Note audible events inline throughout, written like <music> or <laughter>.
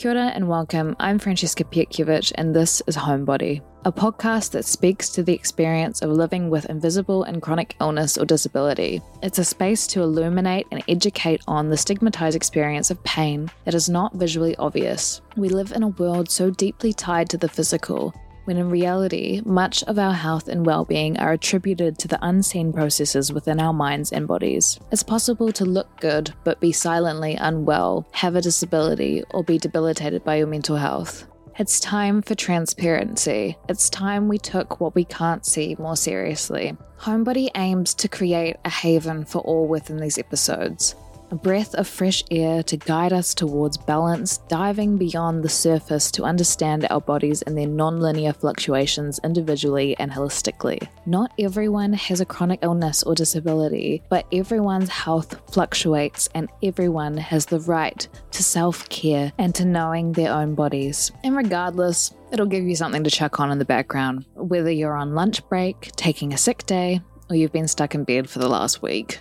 Kia ora and welcome. I'm Francesca Pietkiewicz, and this is Homebody, a podcast that speaks to the experience of living with invisible and chronic illness or disability. It's a space to illuminate and educate on the stigmatized experience of pain that is not visually obvious. We live in a world so deeply tied to the physical when in reality, much of our health and well being are attributed to the unseen processes within our minds and bodies. It's possible to look good but be silently unwell, have a disability, or be debilitated by your mental health. It's time for transparency. It's time we took what we can't see more seriously. Homebody aims to create a haven for all within these episodes a breath of fresh air to guide us towards balance, diving beyond the surface to understand our bodies and their non-linear fluctuations individually and holistically. Not everyone has a chronic illness or disability, but everyone's health fluctuates and everyone has the right to self-care and to knowing their own bodies. And regardless, it'll give you something to check on in the background, whether you're on lunch break, taking a sick day, or you've been stuck in bed for the last week.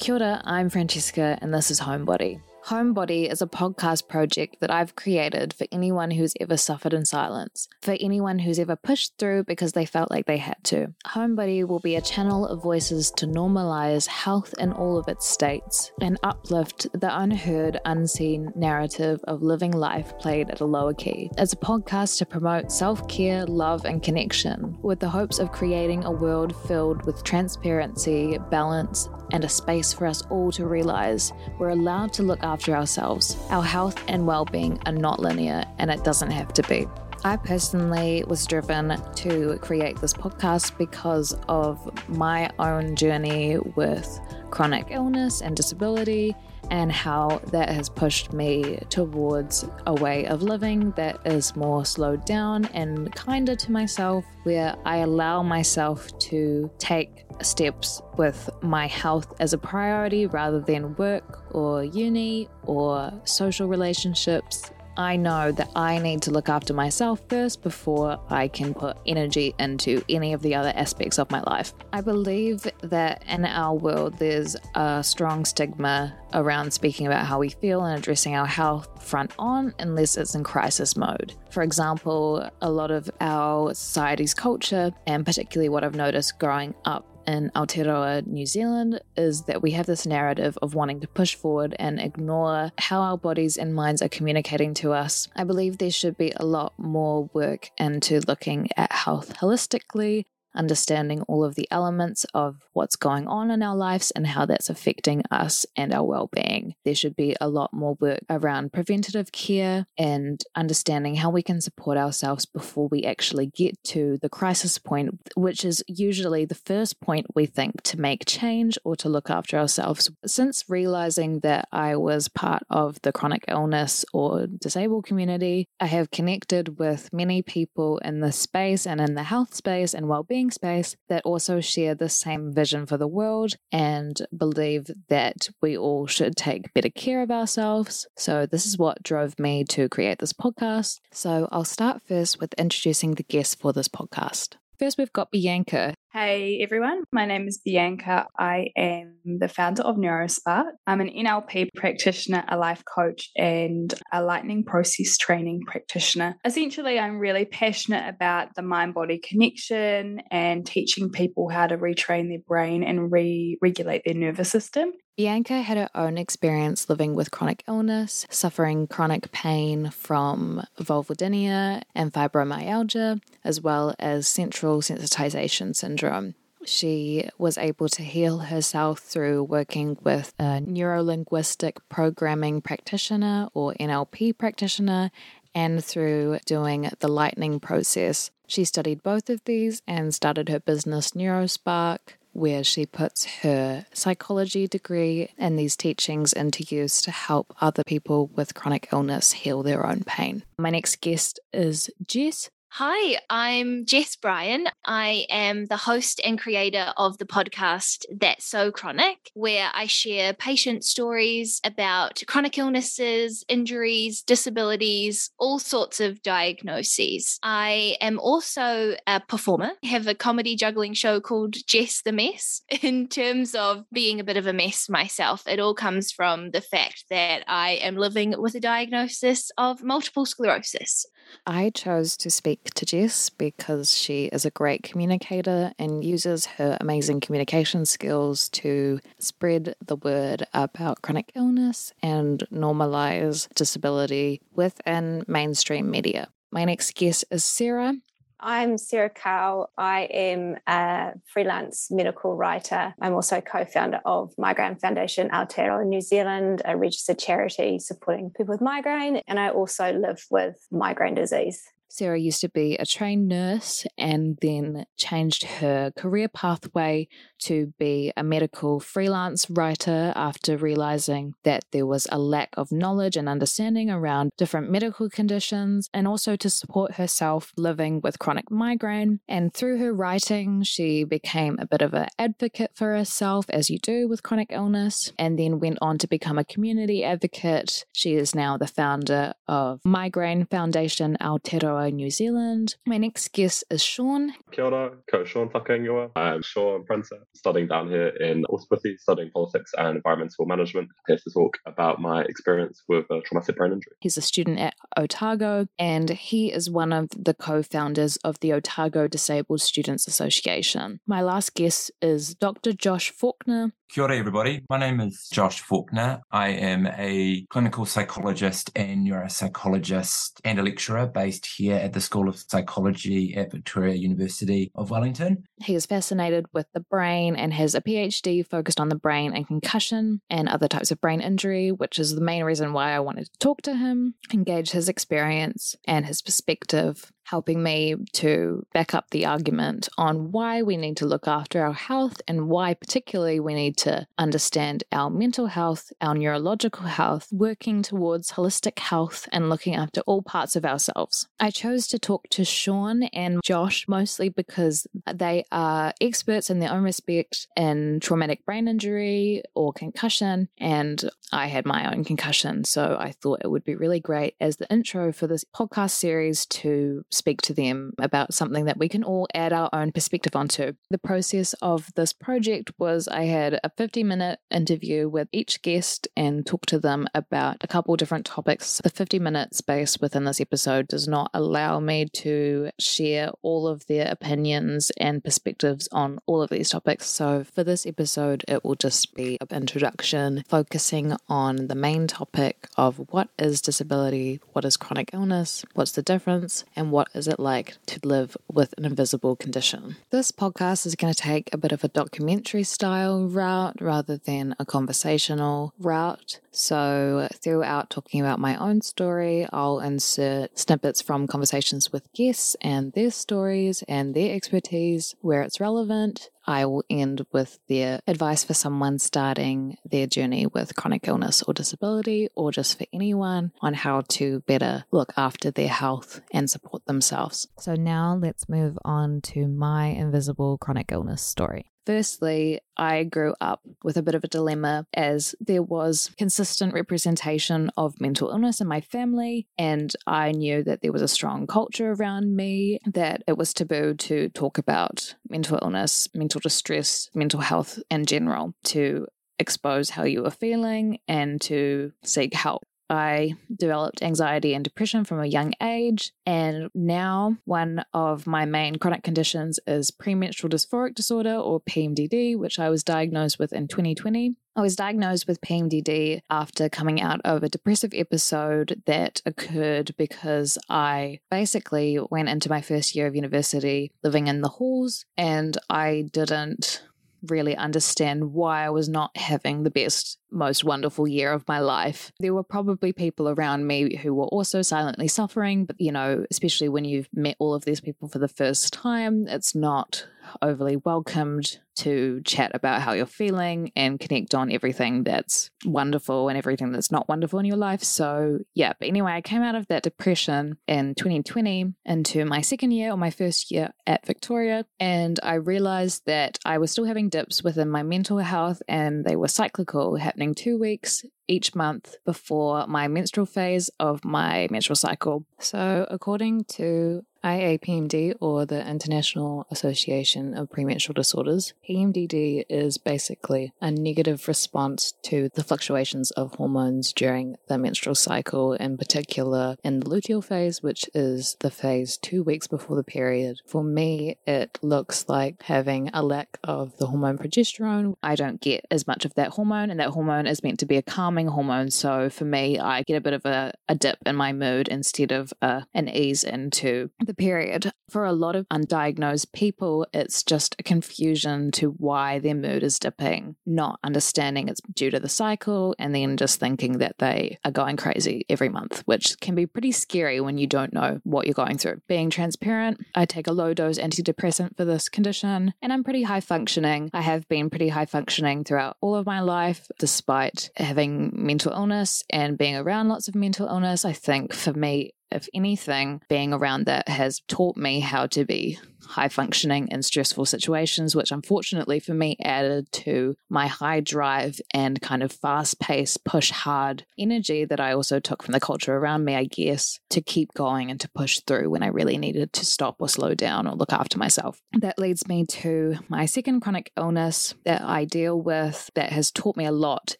Kia ora, I'm Francesca, and this is Homebody. Homebody is a podcast project that I've created for anyone who's ever suffered in silence, for anyone who's ever pushed through because they felt like they had to. Homebody will be a channel of voices to normalize health in all of its states and uplift the unheard, unseen narrative of living life played at a lower key. It's a podcast to promote self care, love, and connection with the hopes of creating a world filled with transparency, balance, and a space for us all to realize we're allowed to look after ourselves. Our health and well being are not linear, and it doesn't have to be. I personally was driven to create this podcast because of my own journey with chronic illness and disability and how that has pushed me towards a way of living that is more slowed down and kinder to myself, where I allow myself to take steps with my health as a priority rather than work or uni or social relationships I know that I need to look after myself first before I can put energy into any of the other aspects of my life. I believe that in our world, there's a strong stigma around speaking about how we feel and addressing our health front on unless it's in crisis mode. For example, a lot of our society's culture, and particularly what I've noticed growing up in Aotearoa, New Zealand, is that we have this narrative of wanting to push forward and ignore how our bodies and minds are communicating to us. I believe there should be a lot more work into looking at health holistically understanding all of the elements of what's going on in our lives and how that's affecting us and our well being. There should be a lot more work around preventative care and understanding how we can support ourselves before we actually get to the crisis point, which is usually the first point we think to make change or to look after ourselves. Since realizing that I was part of the chronic illness or disabled community, I have connected with many people in the space and in the health space and well being space that also share the same vision for the world and believe that we all should take better care of ourselves. So, this is what drove me to create this podcast. So, I'll start first with introducing the guests for this podcast. First, we've got Bianca. Hey everyone, my name is Bianca. I am the founder of Neurospark. I'm an NLP practitioner, a life coach, and a lightning process training practitioner. Essentially, I'm really passionate about the mind body connection and teaching people how to retrain their brain and re regulate their nervous system. Bianca had her own experience living with chronic illness, suffering chronic pain from vulvodynia and fibromyalgia, as well as central sensitization syndrome. She was able to heal herself through working with a neurolinguistic programming practitioner or NLP practitioner and through doing the lightning process. She studied both of these and started her business Neurospark where she puts her psychology degree and these teachings into use to help other people with chronic illness heal their own pain. My next guest is Jess. Hi, I'm Jess Bryan. I am the host and creator of the podcast That's So Chronic, where I share patient stories about chronic illnesses, injuries, disabilities, all sorts of diagnoses. I am also a performer. I have a comedy juggling show called Jess the Mess. <laughs> In terms of being a bit of a mess myself, it all comes from the fact that I am living with a diagnosis of multiple sclerosis. I chose to speak to Jess because she is a great communicator and uses her amazing communication skills to spread the word about chronic illness and normalize disability within mainstream media. My next guest is Sarah. I'm Sarah Cow. I am a freelance medical writer. I'm also co founder of Migraine Foundation Aotearoa New Zealand, a registered charity supporting people with migraine. And I also live with migraine disease. Sarah used to be a trained nurse and then changed her career pathway to be a medical freelance writer after realizing that there was a lack of knowledge and understanding around different medical conditions, and also to support herself living with chronic migraine. And through her writing, she became a bit of an advocate for herself, as you do with chronic illness, and then went on to become a community advocate. She is now the founder of Migraine Foundation Aotearoa New Zealand. My next guest is Sean. Kia ora, ko Sean Whakaingoa. I'm Sean Printer, studying down here in Ōtepoti, studying politics and environmental management. Here to talk about my experience with a traumatic brain injury. He's a student at Otago and he is one of the co founders of the Otago Disabled Students Association. My last guest is Dr. Josh Faulkner. Kia ora, everybody. My name is Josh Faulkner. I am a clinical psychologist and neuropsychologist and a lecturer based here at the School of Psychology at Victoria University of Wellington. He is fascinated with the brain and has a PhD focused on the brain and concussion and other types of brain injury, which is the main reason why I wanted to talk to him, engage his experience and his perspective helping me to back up the argument on why we need to look after our health and why, particularly, we need to understand our mental health, our neurological health, working towards holistic health and looking after all parts of ourselves. I chose to talk to Sean and Josh mostly because they are experts in their own respect in traumatic brain injury or concussion, and I had my own concussion. So I thought it would be really great as the intro for this podcast series to speak to them about something that we can all add our own perspective onto. The process of this project was I had a 50 minute interview with each guest and talk to them about a couple different topics. The 50 minute space within this episode does not allow me to share all of their opinions and perspectives on all of these topics. So for this episode, it will just be an introduction focusing on the main topic of what is disability, what is chronic illness, what's the difference, and what is it like to live with an invisible condition. This podcast is going to take a bit of a documentary style route rather than a conversational route. So, throughout talking about my own story, I'll insert snippets from conversations with guests and their stories and their expertise where it's relevant. I will end with their advice for someone starting their journey with chronic illness or disability, or just for anyone on how to better look after their health and support themselves. So, now let's move on to my invisible chronic illness story. Firstly, I grew up with a bit of a dilemma as there was consistent representation of mental illness in my family, and I knew that there was a strong culture around me that it was taboo to talk about mental illness, mental distress, mental health in general, to expose how you were feeling and to seek help. I developed anxiety and depression from a young age. And now, one of my main chronic conditions is premenstrual dysphoric disorder or PMDD, which I was diagnosed with in 2020. I was diagnosed with PMDD after coming out of a depressive episode that occurred because I basically went into my first year of university living in the halls and I didn't really understand why I was not having the best, most wonderful year of my life. There were probably people around me who were also silently suffering, but you know, especially when you've met all of these people for the first time, it's not overly welcomed to chat about how you're feeling and connect on everything that's wonderful and everything that's not wonderful in your life. So, yeah, but anyway, I came out of that depression in 2020 into my second year or my first year at Victoria, and I realized that I was still having dips within my mental health and they were cyclical, happening two weeks each month before my menstrual phase of my menstrual cycle. So, according to IAPMD, or the International Association of Premenstrual Disorders, PMDD is basically a negative response to the fluctuations of hormones during the menstrual cycle, in particular in the luteal phase, which is the phase two weeks before the period. For me, it looks like having a lack of the hormone progesterone. I don't get as much of that hormone, and that hormone is meant to be a calming hormone. So for me, I get a bit of a, a dip in my mood instead of uh, an ease into period. For a lot of undiagnosed people, it's just a confusion to why their mood is dipping, not understanding it's due to the cycle, and then just thinking that they are going crazy every month, which can be pretty scary when you don't know what you're going through. Being transparent, I take a low dose antidepressant for this condition, and I'm pretty high functioning. I have been pretty high functioning throughout all of my life, despite having mental illness and being around lots of mental illness. I think for me, if anything, being around that has taught me how to be high functioning in stressful situations, which unfortunately for me added to my high drive and kind of fast paced, push hard energy that I also took from the culture around me, I guess, to keep going and to push through when I really needed to stop or slow down or look after myself. That leads me to my second chronic illness that I deal with that has taught me a lot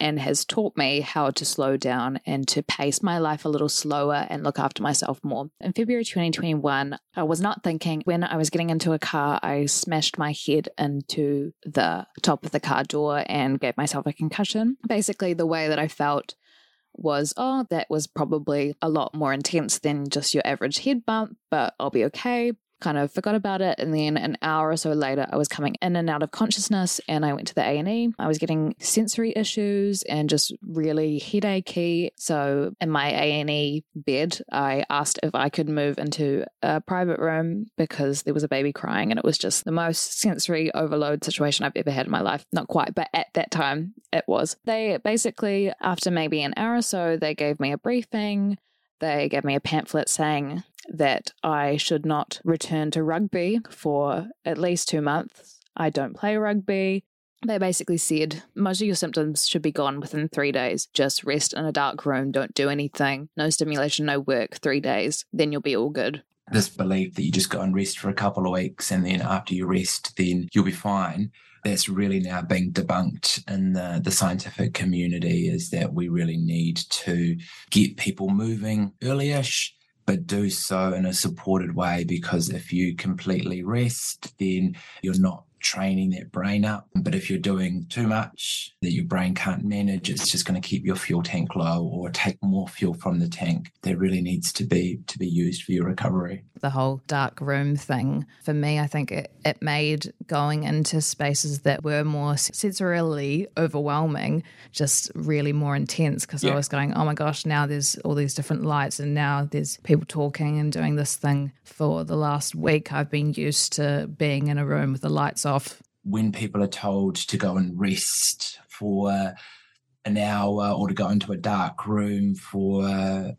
and has taught me how to slow down and to pace my life a little slower and look after myself more. In February 2021, I was not thinking when I was getting into a car, I smashed my head into the top of the car door and gave myself a concussion. Basically, the way that I felt was, oh, that was probably a lot more intense than just your average head bump, but I'll be okay kind of forgot about it and then an hour or so later I was coming in and out of consciousness and I went to the A&E. I was getting sensory issues and just really headachy. So in my A&E bed, I asked if I could move into a private room because there was a baby crying and it was just the most sensory overload situation I've ever had in my life. Not quite, but at that time it was. They basically after maybe an hour or so they gave me a briefing they gave me a pamphlet saying that I should not return to rugby for at least two months. I don't play rugby. They basically said most of your symptoms should be gone within three days. Just rest in a dark room, don't do anything, no stimulation, no work, three days, then you'll be all good. This belief that you just go and rest for a couple of weeks and then after you rest, then you'll be fine that's really now being debunked in the, the scientific community is that we really need to get people moving early-ish but do so in a supported way because if you completely rest then you're not training that brain up. But if you're doing too much that your brain can't manage, it's just going to keep your fuel tank low or take more fuel from the tank that really needs to be to be used for your recovery. The whole dark room thing for me, I think it, it made going into spaces that were more sensorially overwhelming just really more intense because yeah. I was going, oh my gosh, now there's all these different lights and now there's people talking and doing this thing. For the last week, I've been used to being in a room with the lights off When people are told to go and rest for an hour or to go into a dark room for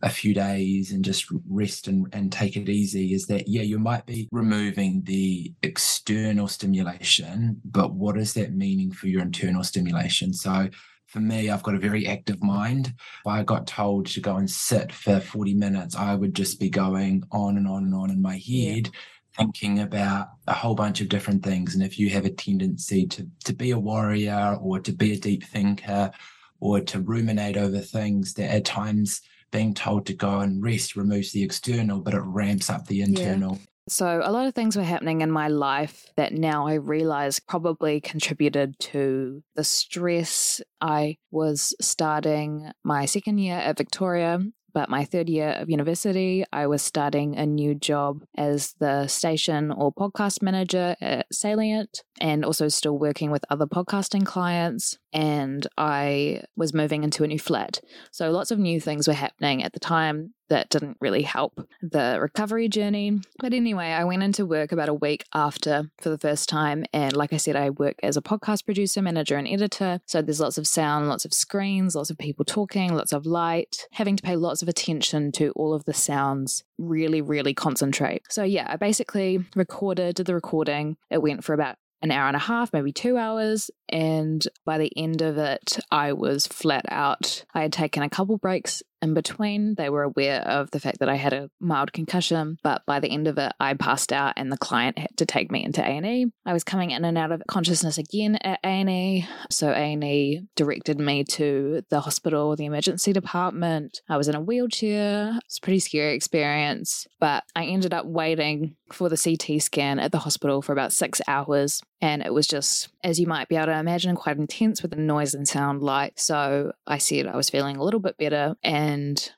a few days and just rest and, and take it easy is that, yeah, you might be removing the external stimulation, but what is that meaning for your internal stimulation? So, for me, I've got a very active mind. If I got told to go and sit for 40 minutes, I would just be going on and on and on in my head. Yeah thinking about a whole bunch of different things. And if you have a tendency to, to be a warrior or to be a deep thinker or to ruminate over things, that at times being told to go and rest removes the external, but it ramps up the internal. Yeah. So, a lot of things were happening in my life that now I realize probably contributed to the stress. I was starting my second year at Victoria but my third year of university, I was starting a new job as the station or podcast manager at Salient and also still working with other podcasting clients. And I was moving into a new flat. So lots of new things were happening at the time that didn't really help the recovery journey. But anyway, I went into work about a week after for the first time. And like I said, I work as a podcast producer, manager, and editor. So there's lots of sound, lots of screens, lots of people talking, lots of light, having to pay lots of attention to all of the sounds, really, really concentrate. So yeah, I basically recorded, did the recording. It went for about an hour and a half, maybe two hours. And by the end of it, I was flat out. I had taken a couple breaks in between. They were aware of the fact that I had a mild concussion, but by the end of it, I passed out and the client had to take me into A&E. I was coming in and out of consciousness again at A&E, so A&E directed me to the hospital, the emergency department. I was in a wheelchair. It's a pretty scary experience, but I ended up waiting for the CT scan at the hospital for about six hours. And it was just, as you might be able to imagine, quite intense with the noise and sound light. So I said I was feeling a little bit better and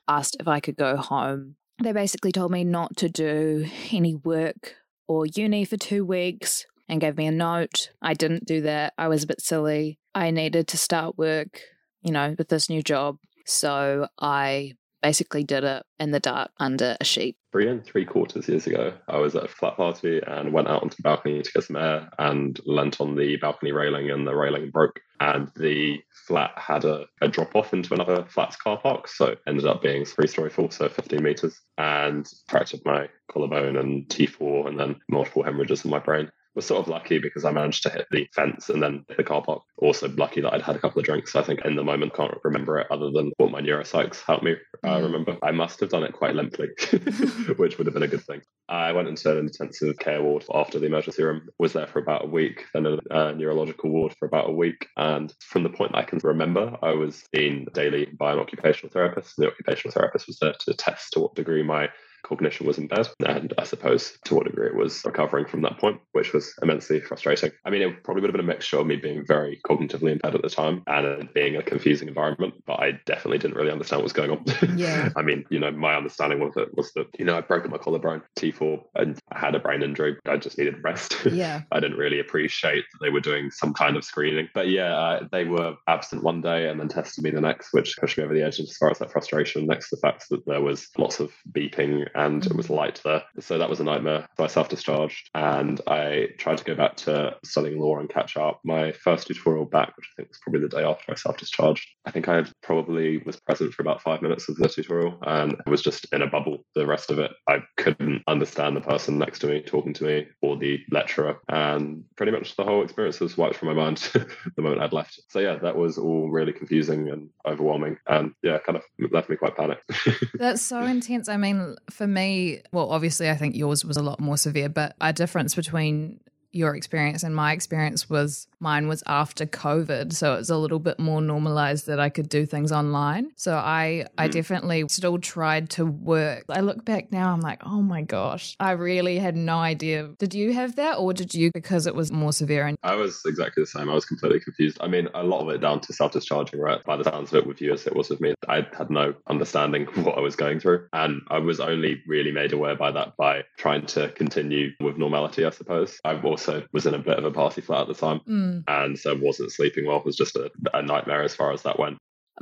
asked if I could go home. They basically told me not to do any work or uni for two weeks and gave me a note. I didn't do that. I was a bit silly. I needed to start work, you know, with this new job. So I basically did it in the dark under a sheet. Three and three quarters years ago, I was at a flat party and went out onto the balcony to get some air and leant on the balcony railing and the railing broke. And the flat had a, a drop off into another flat's car park. So ended up being three story full, so 15 meters, and fractured my collarbone and T4 and then multiple hemorrhages in my brain was sort of lucky because I managed to hit the fence and then the car park. Also lucky that I'd had a couple of drinks. I think in the moment can't remember it other than what my neuropsychs helped me uh, remember. I must have done it quite limply, <laughs> <laughs> which would have been a good thing. I went into an intensive care ward after the emergency room. Was there for about a week, then a, a neurological ward for about a week. And from the point that I can remember, I was seen daily by an occupational therapist. The occupational therapist was there to test to what degree my cognition was impaired. And I suppose to what degree it was recovering from that point, which was immensely frustrating. I mean, it probably would have been a mixture of me being very cognitively impaired at the time and it being a confusing environment, but I definitely didn't really understand what was going on. Yeah. <laughs> I mean, you know, my understanding of it was that, you know, I'd broken my collarbone, T4, and I had a brain injury. I just needed rest. <laughs> Yeah. I didn't really appreciate that they were doing some kind of screening. But yeah, uh, they were absent one day and then tested me the next, which pushed me over the edge as far as that frustration, next to the fact that there was lots of beeping and it mm-hmm. was light there. So that was a nightmare. So I self discharged and I tried to go back to studying law and catch up. My first tutorial back, which I think was probably the day after I self discharged, I think I probably was present for about five minutes of the tutorial and I was just in a bubble. The rest of it, I couldn't understand the person next to me talking to me or the lecturer. And pretty much the whole experience was wiped from my mind <laughs> the moment I'd left. So yeah, that was all really confusing and overwhelming. And yeah, kind of left me quite panicked. <laughs> That's so intense. I mean, for me, well, obviously, I think yours was a lot more severe, but a difference between your experience and my experience was mine was after covid so it was a little bit more normalized that i could do things online. So i i hmm. definitely still tried to work. I look back now i'm like oh my gosh. I really had no idea. Did you have that or did you because it was more severe and i was exactly the same. I was completely confused. I mean a lot of it down to self-discharging right? By the sounds of it with you as it was with me i had no understanding of <laughs> what i was going through and i was only really made aware by that by trying to continue with normality i suppose. I've also was in a bit of a party flat at the time mm. and so wasn't sleeping well. It was just a, a nightmare as far as that went.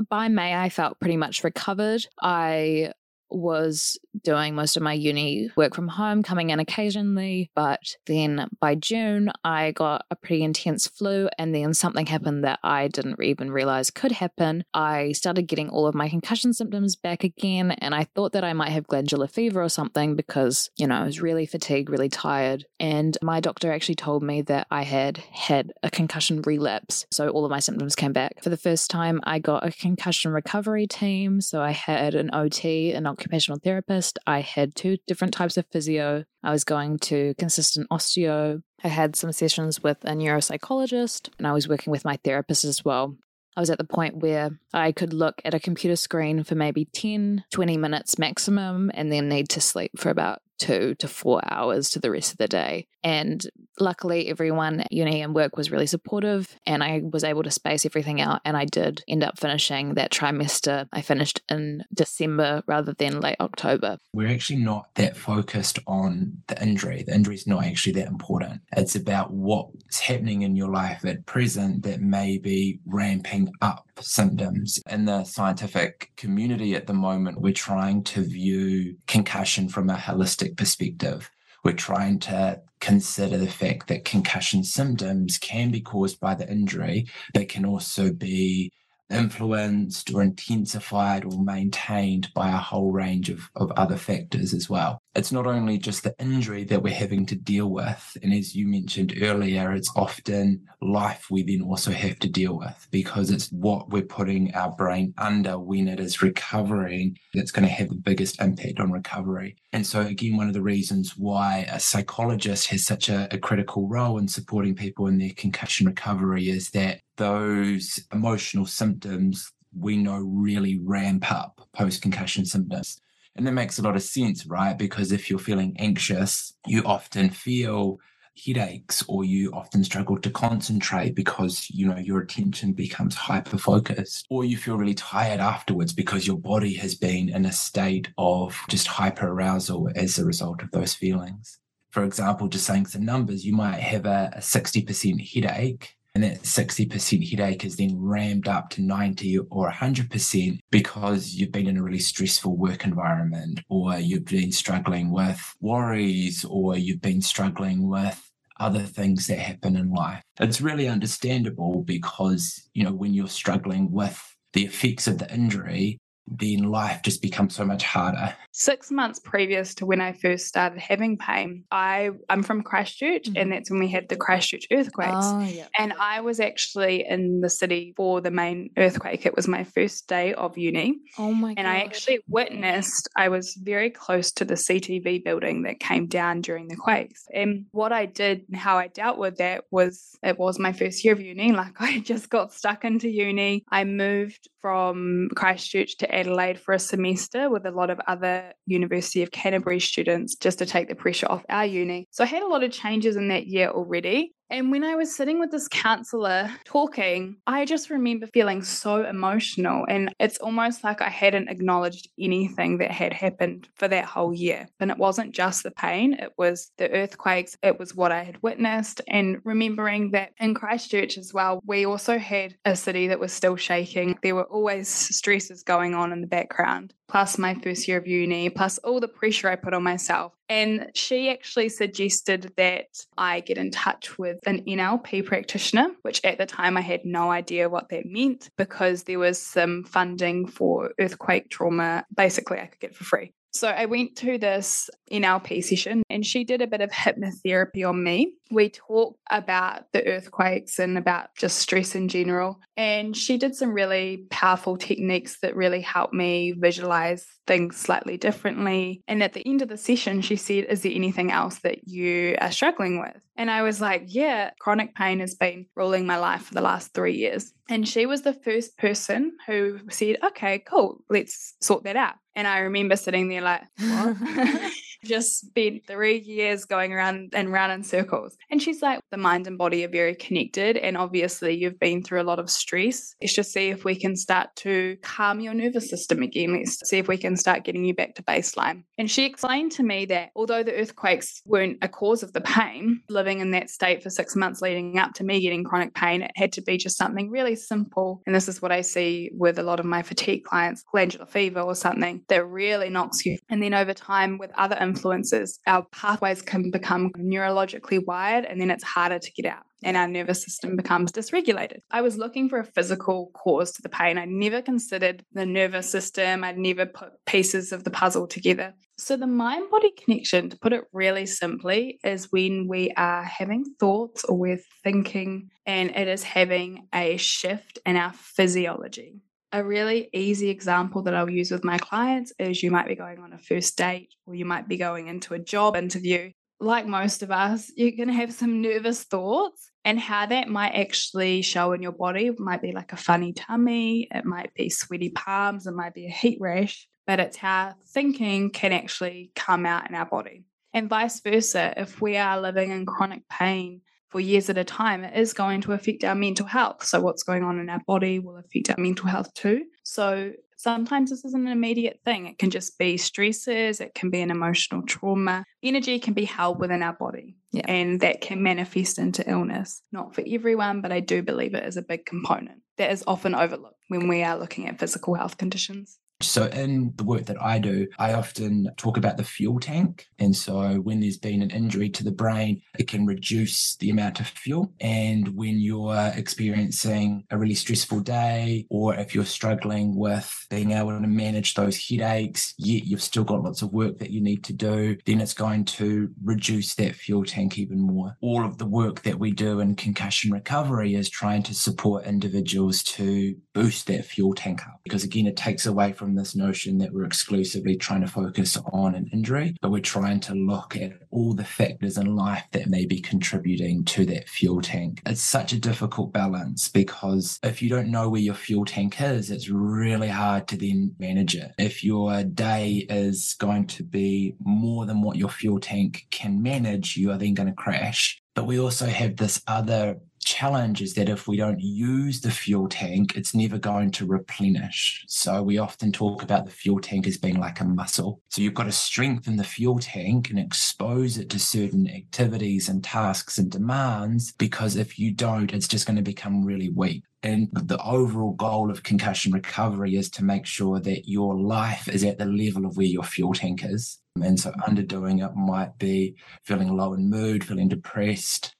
By May, I felt pretty much recovered. I was doing most of my uni work from home, coming in occasionally. But then by June, I got a pretty intense flu, and then something happened that I didn't even realize could happen. I started getting all of my concussion symptoms back again, and I thought that I might have glandular fever or something because, you know, I was really fatigued, really tired. And my doctor actually told me that I had had a concussion relapse. So all of my symptoms came back. For the first time, I got a concussion recovery team. So I had an OT, an occupational therapist. I had two different types of physio. I was going to consistent osteo. I had some sessions with a neuropsychologist, and I was working with my therapist as well. I was at the point where I could look at a computer screen for maybe 10, 20 minutes maximum and then need to sleep for about two to four hours to the rest of the day. And luckily, everyone at uni and work was really supportive, and I was able to space everything out. And I did end up finishing that trimester. I finished in December rather than late October. We're actually not that focused on the injury. The injury is not actually that important. It's about what's happening in your life at present that may be ramping up symptoms. In the scientific community at the moment, we're trying to view concussion from a holistic perspective. We're trying to consider the fact that concussion symptoms can be caused by the injury, but can also be influenced or intensified or maintained by a whole range of, of other factors as well. It's not only just the injury that we're having to deal with. And as you mentioned earlier, it's often life we then also have to deal with because it's what we're putting our brain under when it is recovering that's going to have the biggest impact on recovery. And so, again, one of the reasons why a psychologist has such a, a critical role in supporting people in their concussion recovery is that those emotional symptoms we know really ramp up post concussion symptoms. And that makes a lot of sense, right? Because if you're feeling anxious, you often feel headaches or you often struggle to concentrate because you know your attention becomes hyper focused or you feel really tired afterwards because your body has been in a state of just hyper arousal as a result of those feelings for example just saying some numbers you might have a, a 60% headache and that 60% headache is then rammed up to 90 or 100% because you've been in a really stressful work environment or you've been struggling with worries or you've been struggling with other things that happen in life. It's really understandable because, you know, when you're struggling with the effects of the injury, then life just becomes so much harder. Six months previous to when I first started having pain, I I'm from Christchurch, mm-hmm. and that's when we had the Christchurch earthquakes. Oh, yeah. And I was actually in the city for the main earthquake. It was my first day of uni. Oh my! And I actually witnessed. I was very close to the CTV building that came down during the quakes. And what I did and how I dealt with that was it was my first year of uni. <laughs> Like I just got stuck into uni. I moved from Christchurch to Adelaide for a semester with a lot of other University of Canterbury students just to take the pressure off our uni. So I had a lot of changes in that year already. And when I was sitting with this counselor talking, I just remember feeling so emotional. And it's almost like I hadn't acknowledged anything that had happened for that whole year. And it wasn't just the pain, it was the earthquakes, it was what I had witnessed. And remembering that in Christchurch as well, we also had a city that was still shaking. There were always stresses going on in the background plus my first year of uni, plus all the pressure I put on myself. And she actually suggested that I get in touch with an NLP practitioner, which at the time I had no idea what that meant because there was some funding for earthquake trauma. Basically, I could get for free. So I went to this NLP session and she did a bit of hypnotherapy on me. We talked about the earthquakes and about just stress in general. And she did some really powerful techniques that really helped me visualize things slightly differently. And at the end of the session, she said, Is there anything else that you are struggling with? And I was like, Yeah, chronic pain has been ruling my life for the last three years. And she was the first person who said, Okay, cool, let's sort that out. And I remember sitting there like, what? <laughs> <laughs> just spent three years going around and round in circles. And she's like, the mind and body are very connected. And obviously, you've been through a lot of stress. Let's just see if we can start to calm your nervous system again. Let's see if we can start getting you back to baseline. And she explained to me that although the earthquakes weren't a cause of the pain, living in that state for six months leading up to me getting chronic pain, it had to be just something really simple. And this is what I see with a lot of my fatigue clients glandular fever or something that really knocks you. And then over time, with other influences, our pathways can become neurologically wired and then it's harder to get out and our nervous system becomes dysregulated. I was looking for a physical cause to the pain. I never considered the nervous system, I'd never put pieces of the puzzle together. So, the mind body connection, to put it really simply, is when we are having thoughts or we're thinking and it is having a shift in our physiology. A really easy example that I'll use with my clients is you might be going on a first date or you might be going into a job interview. Like most of us, you're going to have some nervous thoughts, and how that might actually show in your body it might be like a funny tummy, it might be sweaty palms, it might be a heat rash. but it's how thinking can actually come out in our body. And vice versa, if we are living in chronic pain for years at a time, it is going to affect our mental health. So, what's going on in our body will affect our mental health too. So, sometimes this isn't an immediate thing. It can just be stresses, it can be an emotional trauma. Energy can be held within our body, Yeah. and that can manifest into illness. Not for everyone, but I do believe it is a big component that is often overlooked when we are looking at physical health conditions. So, in the work that I do, I often talk about the fuel tank. And so, when there's been an injury to the brain, it can reduce the amount of fuel. And when you're experiencing a really stressful day, or if you're struggling with being able to manage those headaches, yet you've still got lots of work that you need to do, then it's going to reduce that fuel tank even more. All of the work that we do in concussion recovery is trying to support individuals to boost that fuel tank up because, again, it takes away from this notion that we're exclusively trying to focus on an injury, but we're trying to look at all the factors in life that may be contributing to that fuel tank. It's such a difficult balance because if you don't know where your fuel tank is, it's really hard to then manage it. If your day is going to be more than what your fuel tank can manage, you are then going to crash. But we also have this other challenge is that if we don't use the fuel tank, it's never going to replenish. So we often talk about the fuel tank as being like a muscle. So you've got to strengthen the fuel tank and expose it to certain activities and tasks and demands, because if you don't, it's just going to become really weak. And the overall goal of concussion recovery is to make sure that your life is at the level of where your fuel tank is. And so underdoing it might be feeling low in mood, feeling depressed,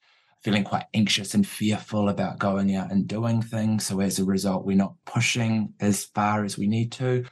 feeling quite anxious and fearful about going out and doing things. So as a result, we're not pushing as far as we need to.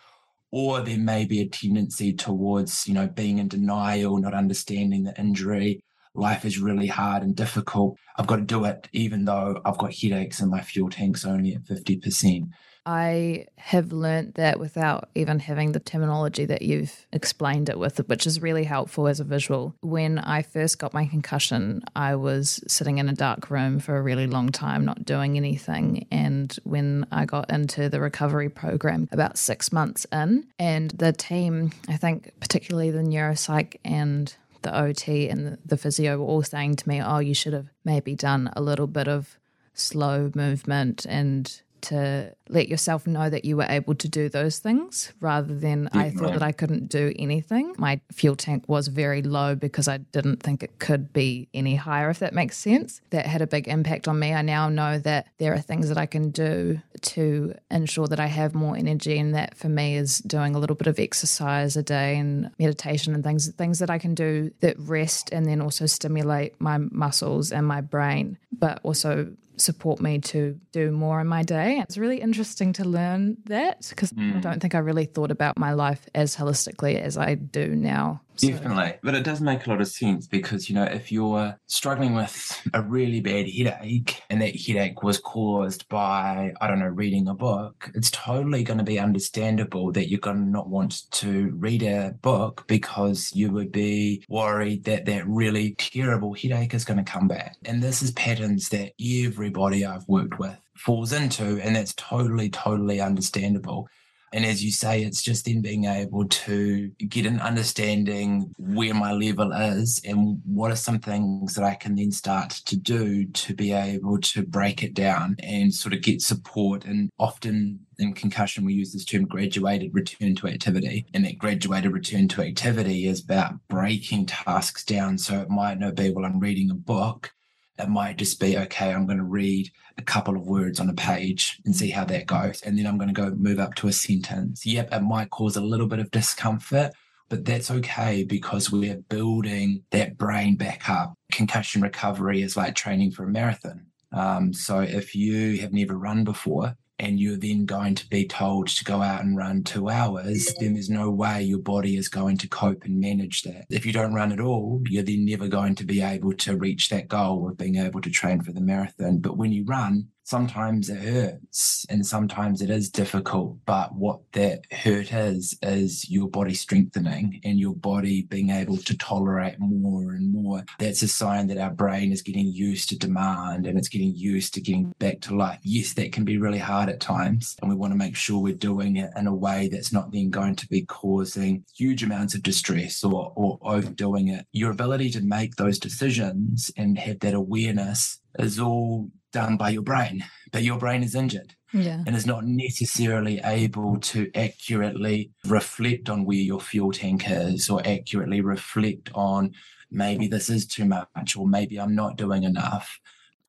Or there may be a tendency towards, you know, being in denial, not understanding the injury. Life is really hard and difficult. I've got to do it, even though I've got headaches and my fuel tank's only at 50%. I have learnt that without even having the terminology that you've explained it with, which is really helpful as a visual. When I first got my concussion, I was sitting in a dark room for a really long time, not doing anything. And when I got into the recovery program about six months in, and the team, I think particularly the neuropsych and the OT and the physio were all saying to me, Oh, you should have maybe done a little bit of slow movement and to let yourself know that you were able to do those things rather than I thought right. that I couldn't do anything. My fuel tank was very low because I didn't think it could be any higher, if that makes sense. That had a big impact on me. I now know that there are things that I can do to ensure that I have more energy, and that for me is doing a little bit of exercise a day and meditation and things things that I can do that rest and then also stimulate my muscles and my brain, but also support me to do more in my day. It's really interesting to learn that because I mm. don't think I really thought about my life as holistically as I do now. Definitely. But it does make a lot of sense because, you know, if you're struggling with a really bad headache and that headache was caused by, I don't know, reading a book, it's totally going to be understandable that you're going to not want to read a book because you would be worried that that really terrible headache is going to come back. And this is patterns that everybody I've worked with falls into, and that's totally, totally understandable. And as you say, it's just then being able to get an understanding where my level is and what are some things that I can then start to do to be able to break it down and sort of get support. And often in concussion, we use this term graduated return to activity. And that graduated return to activity is about breaking tasks down. So it might not be, well, I'm reading a book. It might just be, okay, I'm going to read a couple of words on a page and see how that goes. And then I'm going to go move up to a sentence. Yep, it might cause a little bit of discomfort, but that's okay because we're building that brain back up. Concussion recovery is like training for a marathon. Um, so if you have never run before, and you're then going to be told to go out and run two hours, then there's no way your body is going to cope and manage that. If you don't run at all, you're then never going to be able to reach that goal of being able to train for the marathon. But when you run, sometimes it hurts and sometimes it is difficult. But what that hurt is, is your body strengthening and your body being able to tolerate more and more. That's a sign that our brain is getting used to demand and it's getting used to getting back to life. Yes, that can be really hard at times. And we want to make sure we're doing it in a way that's not then going to be causing huge amounts of distress or, or overdoing it. Your ability to make those decisions and have that awareness is all done by your brain, but your brain is injured. Yeah. And is not necessarily able to accurately reflect on where your fuel tank is or accurately reflect on maybe this is too much or maybe I'm not doing enough.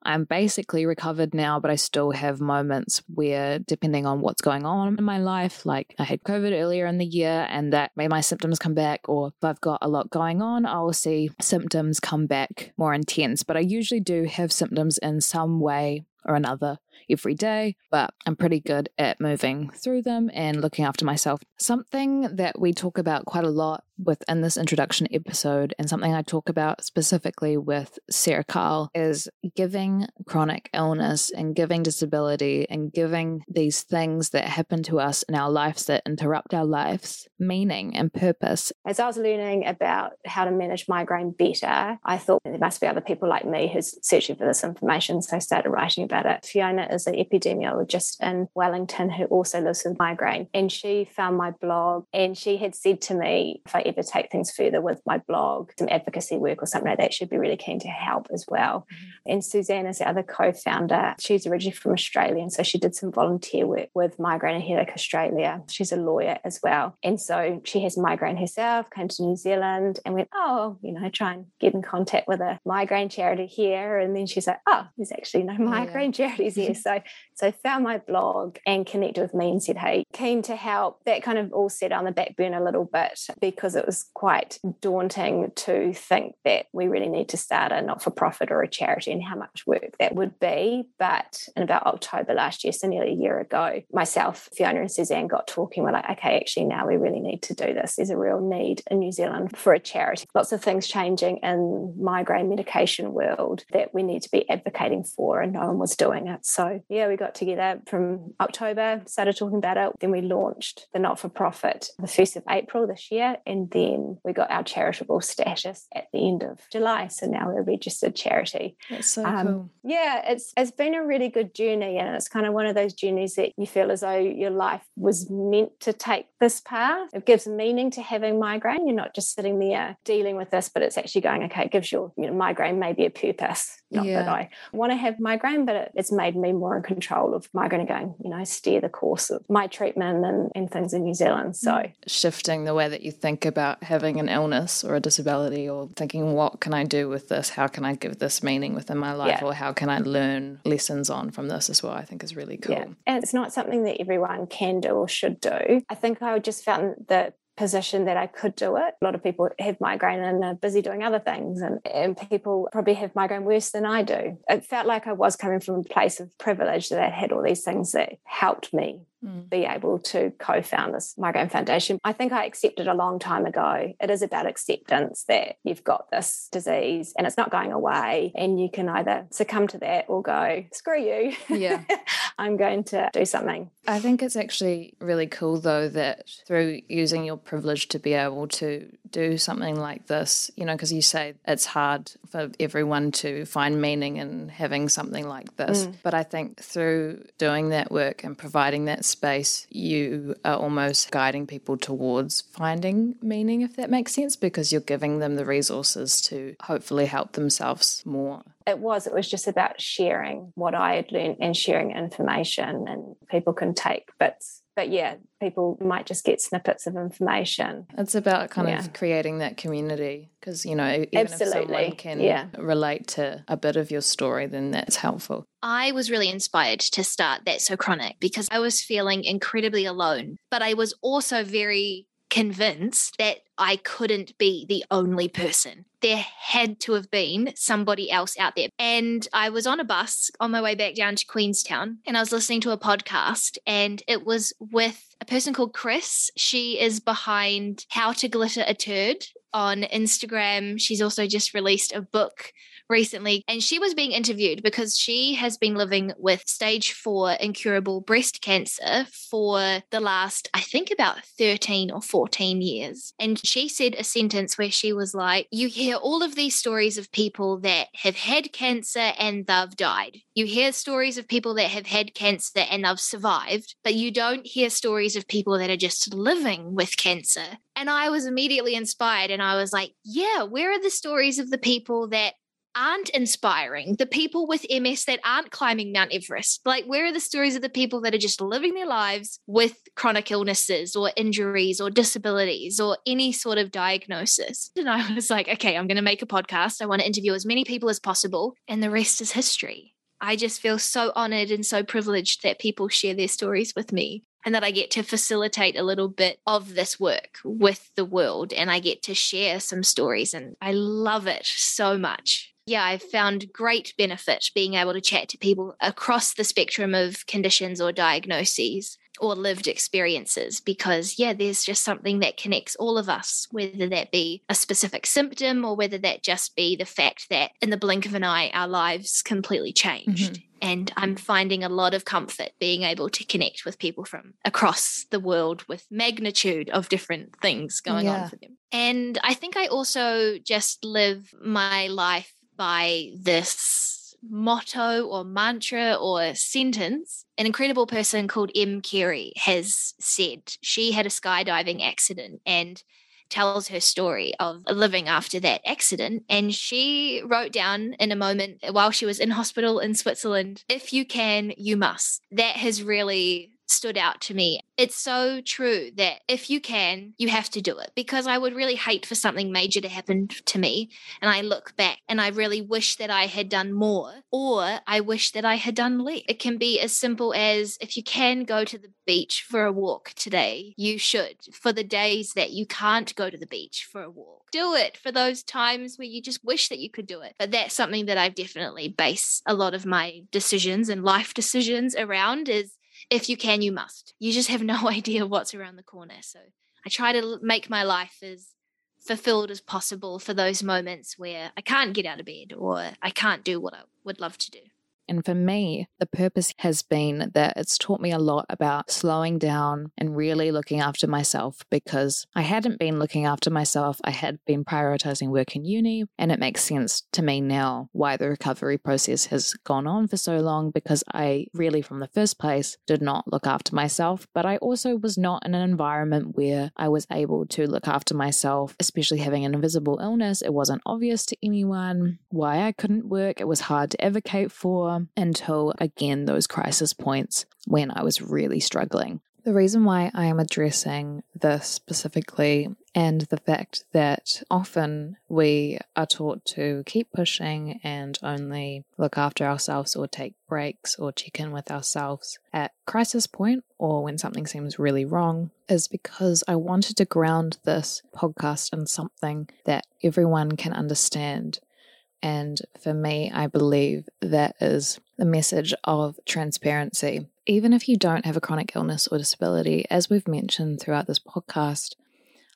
I'm basically recovered now, but I still have moments where, depending on what's going on in my life, like I had COVID earlier in the year and that made my symptoms come back, or if I've got a lot going on, I will see symptoms come back more intense. But I usually do have symptoms in some way or another every day, but I'm pretty good at moving through them and looking after myself. Something that we talk about quite a lot within this introduction episode, and something I talk about specifically with Sarah Carl, is giving chronic illness and giving disability and giving these things that happen to us in our lives that interrupt our lives meaning and purpose. As I was learning about how to manage migraine better, I thought there must be other people like me who's searching for this information. So I started writing about it. Fiona is an epidemiologist in Wellington who also lives with migraine. And she found my blog and she had said to me, if I ever take things further with my blog, some advocacy work or something like that, she'd be really keen to help as well. Mm-hmm. And Suzanne is the other co-founder. She's originally from Australia. And so she did some volunteer work with Migraine and Headache Australia. She's a lawyer as well. And so she has migraine herself, came to New Zealand and went, oh, you know, try and get in contact with a migraine charity here. And then she's like, oh, there's actually no migraine yeah. charities here. <laughs> so so found my blog and connected with me and said, hey, keen to help. That kind of all set on the back burner a little bit because it was quite daunting to think that we really need to start a not-for-profit or a charity and how much work that would be. But in about October last year, so nearly a year ago, myself, Fiona and Suzanne got talking. We're like, okay, actually now we really need to do this. There's a real need in New Zealand for a charity. Lots of things changing in migraine medication world that we need to be advocating for and no one was doing it. So yeah, we got together from October, started talking about it. Then we launched the not for profit the 1st of April this year. And then we got our charitable status at the end of July. So now we're a registered charity. That's so um, cool. Yeah, it's it's been a really good journey. And it's kind of one of those journeys that you feel as though your life was meant to take this path. It gives meaning to having migraine. You're not just sitting there dealing with this, but it's actually going, okay, it gives your you know, migraine maybe a purpose. Not yeah. that I want to have migraine, but it, it's made me more in control of my going you know, steer the course of my treatment and, and things in New Zealand. So mm. shifting the way that you think about having an illness or a disability or thinking, what can I do with this? How can I give this meaning within my life? Yeah. Or how can I learn lessons on from this as well? I think is really cool. Yeah. And it's not something that everyone can do or should do. I think I just found that position that I could do it. A lot of people have migraine and are busy doing other things, and, and people probably have migraine worse than I do. It felt like I was coming from a place of privilege that I had all these things that helped me mm. be able to co found this migraine foundation. I think I accepted a long time ago. It is about acceptance that you've got this disease and it's not going away, and you can either succumb to that or go, screw you. Yeah. <laughs> I'm going to do something. I think it's actually really cool, though, that through using your privilege to be able to do something like this, you know, because you say it's hard for everyone to find meaning in having something like this. Mm. But I think through doing that work and providing that space, you are almost guiding people towards finding meaning, if that makes sense, because you're giving them the resources to hopefully help themselves more. It was it was just about sharing what i had learned and sharing information and people can take bits but yeah, people might just get snippets of information. It's about kind yeah. of creating that community because, you know, even Absolutely. if someone can yeah. relate to a bit of your story, then that's helpful. I was really inspired to start That's So Chronic because I was feeling incredibly alone, but I was also very convinced that I couldn't be the only person. There had to have been somebody else out there. And I was on a bus on my way back down to Queenstown and I was listening to a podcast and it was with a person called Chris. She is behind How to Glitter a Turd on Instagram. She's also just released a book recently, and she was being interviewed because she has been living with stage four incurable breast cancer for the last, I think, about 13 or 14 years. And she said a sentence where she was like, You hear all of these stories of people that have had cancer and they've died. You hear stories of people that have had cancer and they've survived, but you don't hear stories of people that are just living with cancer. And I was immediately inspired and I was like, yeah, where are the stories of the people that aren't inspiring, the people with MS that aren't climbing Mount Everest? Like, where are the stories of the people that are just living their lives with chronic illnesses or injuries or disabilities or any sort of diagnosis? And I was like, okay, I'm going to make a podcast. I want to interview as many people as possible, and the rest is history. I just feel so honored and so privileged that people share their stories with me and that I get to facilitate a little bit of this work with the world and I get to share some stories. And I love it so much yeah, I've found great benefit being able to chat to people across the spectrum of conditions or diagnoses or lived experiences because, yeah, there's just something that connects all of us, whether that be a specific symptom or whether that just be the fact that in the blink of an eye, our lives completely changed. Mm-hmm. And I'm finding a lot of comfort being able to connect with people from across the world with magnitude of different things going yeah. on for them. And I think I also just live my life by this motto or mantra or sentence. An incredible person called Em Carey has said she had a skydiving accident and tells her story of living after that accident. And she wrote down in a moment while she was in hospital in Switzerland, if you can, you must. That has really stood out to me. It's so true that if you can, you have to do it because I would really hate for something major to happen to me. And I look back and I really wish that I had done more or I wish that I had done less. It can be as simple as if you can go to the beach for a walk today, you should. For the days that you can't go to the beach for a walk, do it for those times where you just wish that you could do it. But that's something that I've definitely based a lot of my decisions and life decisions around is if you can, you must. You just have <laughs> no idea what's around the corner. So I try to make my life as fulfilled as possible for those moments where I can't get out of bed or I can't do what I would love to do. And for me, the purpose has been that it's taught me a lot about slowing down and really looking after myself because I hadn't been looking after myself. I had been prioritizing work in uni. And it makes sense to me now why the recovery process has gone on for so long because I really, from the first place, did not look after myself. But I also was not in an environment where I was able to look after myself, especially having an invisible illness. It wasn't obvious to anyone why I couldn't work. It was hard to advocate for until again those crisis points when I was really struggling. The reason why I am addressing this specifically and the fact that often we are taught to keep pushing and only look after ourselves or take breaks or check in with ourselves at crisis point or when something seems really wrong is because I wanted to ground this podcast in something that everyone can understand and for me, I believe that is the message of transparency. Even if you don't have a chronic illness or disability, as we've mentioned throughout this podcast,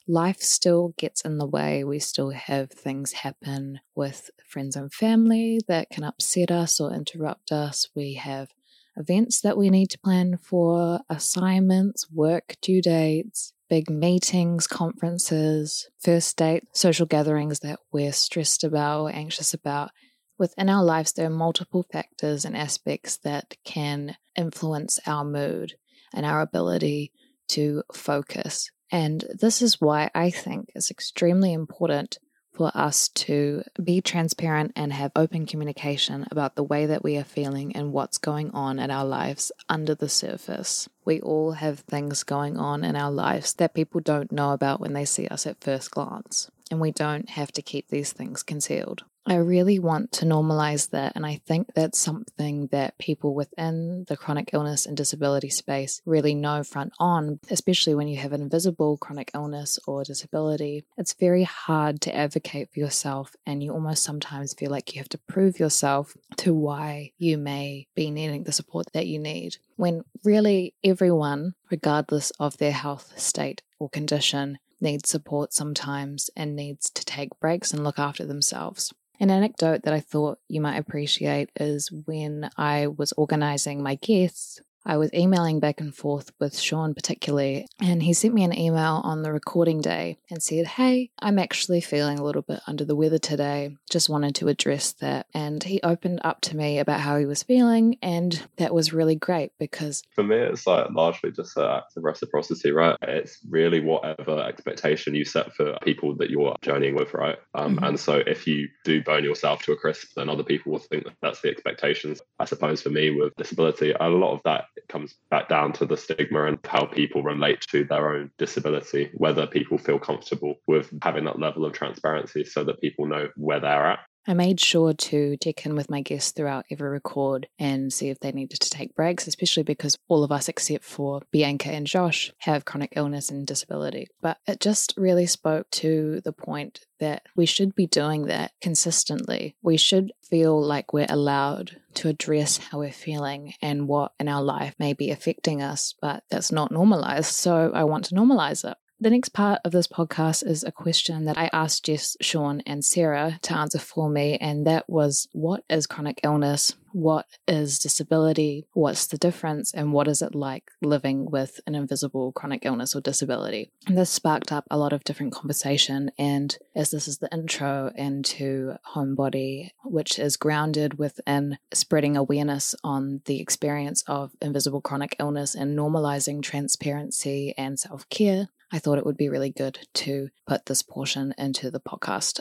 life still gets in the way. We still have things happen with friends and family that can upset us or interrupt us. We have events that we need to plan for, assignments, work due dates, big meetings, conferences, first date, social gatherings that we're stressed about or anxious about. Within our lives, there are multiple factors and aspects that can influence our mood and our ability to focus. And this is why I think it's extremely important for us to be transparent and have open communication about the way that we are feeling and what's going on in our lives under the surface. We all have things going on in our lives that people don't know about when they see us at first glance, and we don't have to keep these things concealed. I really want to normalize that. And I think that's something that people within the chronic illness and disability space really know front on, especially when you have an invisible chronic illness or disability. It's very hard to advocate for yourself, and you almost sometimes feel like you have to prove yourself to why you may be needing the support that you need. When really everyone, regardless of their health state or condition, needs support sometimes and needs to take breaks and look after themselves. An anecdote that I thought you might appreciate is when I was organizing my guests, I was emailing back and forth with Sean, particularly, and he sent me an email on the recording day and said, Hey, I'm actually feeling a little bit under the weather today. Just wanted to address that. And he opened up to me about how he was feeling, and that was really great because. For me, it's like largely just an act of reciprocity, right? It's really whatever expectation you set for people that you're journeying with, right? Um, mm-hmm. And so if you do burn yourself to a crisp, then other people will think that that's the expectations. I suppose for me with disability, a lot of that it comes back down to the stigma and how people relate to their own disability, whether people feel comfortable with having that level of transparency so that people know where they're at. I made sure to check in with my guests throughout every record and see if they needed to take breaks, especially because all of us, except for Bianca and Josh, have chronic illness and disability. But it just really spoke to the point that we should be doing that consistently. We should feel like we're allowed to address how we're feeling and what in our life may be affecting us, but that's not normalized. So I want to normalize it. The next part of this podcast is a question that I asked Jess, Sean, and Sarah to answer for me, and that was what is chronic illness? What is disability? What's the difference? And what is it like living with an invisible chronic illness or disability? And this sparked up a lot of different conversation. And as this is the intro into home-body, which is grounded within spreading awareness on the experience of invisible chronic illness and normalizing transparency and self care, I thought it would be really good to put this portion into the podcast.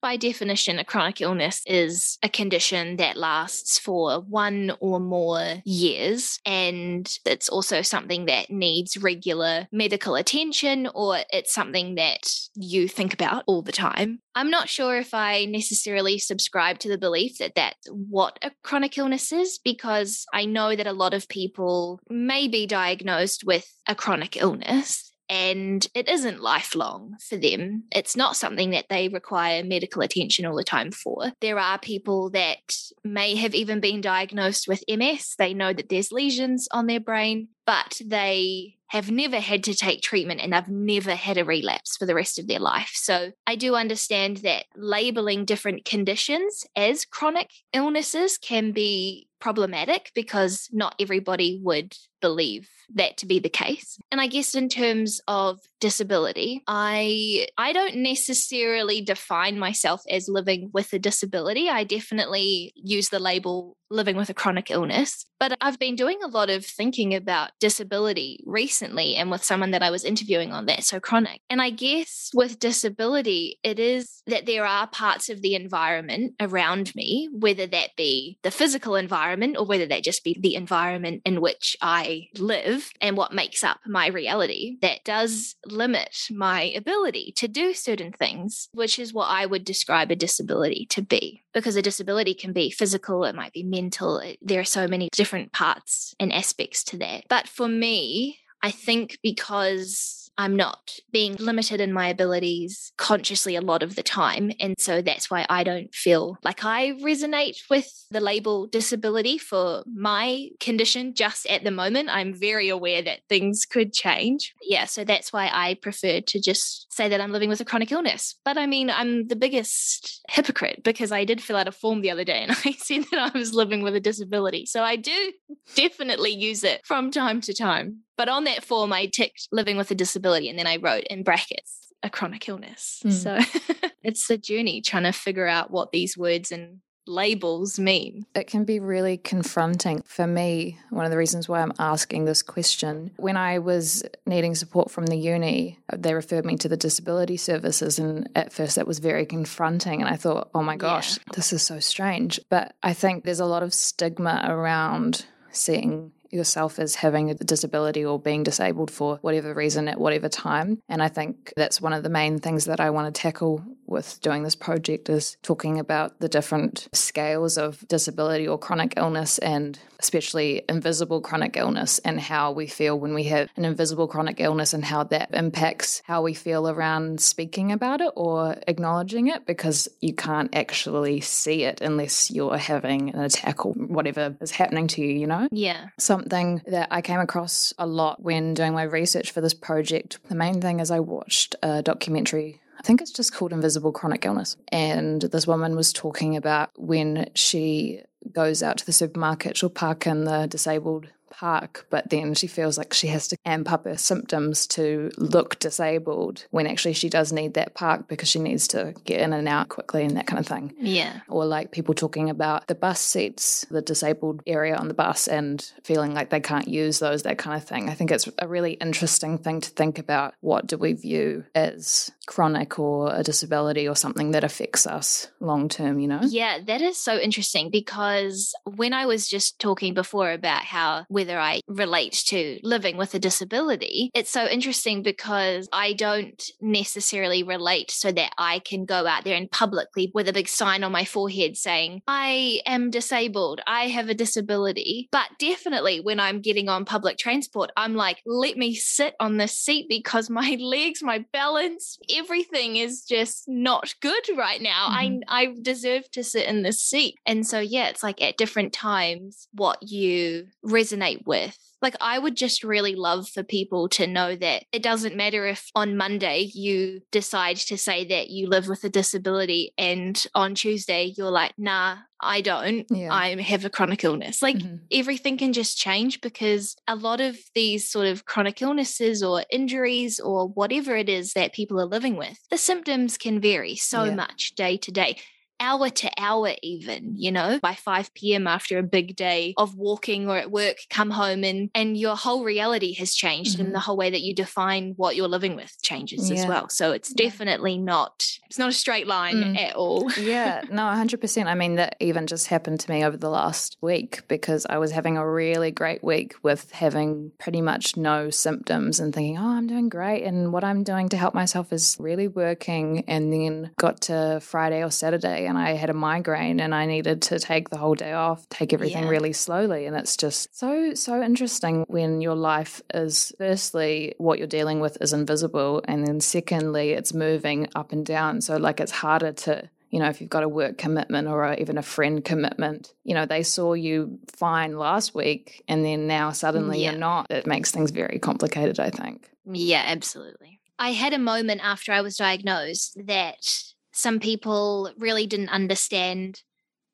By definition, a chronic illness is a condition that lasts for one or more years. And it's also something that needs regular medical attention, or it's something that you think about all the time. I'm not sure if I necessarily subscribe to the belief that that's what a chronic illness is, because I know that a lot of people may be diagnosed with a chronic illness and it isn't lifelong for them. It's not something that they require medical attention all the time for. There are people that may have even been diagnosed with MS. They know that there's lesions on their brain, but they have never had to take treatment and they've never had a relapse for the rest of their life. So I do understand that labeling different conditions as chronic illnesses can be problematic because not everybody would believe that to be the case. And I guess in terms of disability, I I don't necessarily define myself as living with a disability. I definitely use the label living with a chronic illness. But I've been doing a lot of thinking about disability recently and with someone that I was interviewing on That's So Chronic. And I guess with disability, it is that there are parts of the environment around me, whether that be the physical environment or whether that just be the environment in which I live and what makes up my reality, that does limit my ability to do certain things, which is what I would describe a disability to be. Because a disability can be physical, it might be mental. There are so many different parts and aspects to that. But for me, I think because I'm not being limited in my abilities consciously a lot of the time. And so that's why I don't feel like I resonate with the label disability for my condition just at the moment. I'm very aware that things could change. Yeah, so that's why I prefer to just say that I'm living with a chronic illness. But I mean, I'm the biggest hypocrite because I did fill out a form the other day and <laughs> I said that I was living with a disability. So I do definitely use it from time to time. But on that form, I ticked living with a disability and then I wrote in brackets a chronic illness. Mm. So <laughs> it's a journey trying to figure out what these words and labels mean. It can be really confronting. For me, one of the reasons why I'm asking this question, when I was needing support from the uni, they referred me to the disability services. And at first, that was very confronting. And I thought, oh my gosh, yeah. this is so strange. But I think there's a lot of stigma around seeing yourself as having a disability or being disabled for whatever reason at whatever time. And I think that's one of the main things that I want to tackle with doing this project is talking about the different scales of disability or chronic illness and especially invisible chronic illness and how we feel when we have an invisible chronic illness and how that impacts how we feel around speaking about it or acknowledging it because you can't actually see it unless you're having an attack or whatever is happening to you, you know? Yeah. Something that I came across a lot when doing my research for this project. The main thing is I watched a documentary I think it's just called Invisible Chronic Illness. And this woman was talking about when she goes out to the supermarket, she'll park in the disabled park, but then she feels like she has to amp up her symptoms to look disabled when actually she does need that park because she needs to get in and out quickly and that kind of thing. Yeah. Or like people talking about the bus seats, the disabled area on the bus, and feeling like they can't use those, that kind of thing. I think it's a really interesting thing to think about. What do we view as chronic or a disability or something that affects us long term, you know? Yeah, that is so interesting because when I was just talking before about how whether I relate to living with a disability, it's so interesting because I don't necessarily relate so that I can go out there and publicly with a big sign on my forehead saying, I am disabled, I have a disability. But definitely when I'm getting on public transport, I'm like, let me sit on this seat because my <laughs> legs, my balance, everything is just not good right now. Mm-hmm. I I deserve to sit in this seat. And so yeah, it's like at different times what you resonate resonate with. Like, I would just really love for people to know that it doesn't matter if on Monday you decide to say that you live with a disability and on Tuesday you're like, nah, I don't. Yeah. I have a chronic illness. Like mm-hmm. everything can just change because a lot of these sort of chronic illnesses or injuries or whatever it is that people are living with, the symptoms can vary so yeah. much day to day hour to hour, even, you know, by 5 p.m. after a big day of walking or at work, come home and and your whole reality has changed mm-hmm. and the whole way that you define what you're living with changes yeah. as well. So it's definitely not it's not a straight line mm. at all. <laughs> yeah, no, 100%. I mean, that even just happened to me over the last week because I was having a really great week with having pretty much no symptoms and thinking, oh, I'm doing great. And what I'm doing to help myself is really working. And then got to Friday or Saturday and I had a migraine and I needed to take the whole day off, take everything yeah. really slowly. And it's just so, so interesting when your life is firstly, what you're dealing with is invisible. And then secondly, it's moving up and down. So, like, it's harder to you know, if you've got a work commitment or even a friend commitment, you know, they saw you fine last week and then now suddenly yeah. you're not. It makes things very complicated, I think. Yeah, absolutely. I had a moment after I was diagnosed that some people really didn't understand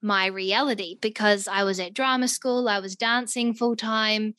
my reality because I was at drama school, I was dancing full time.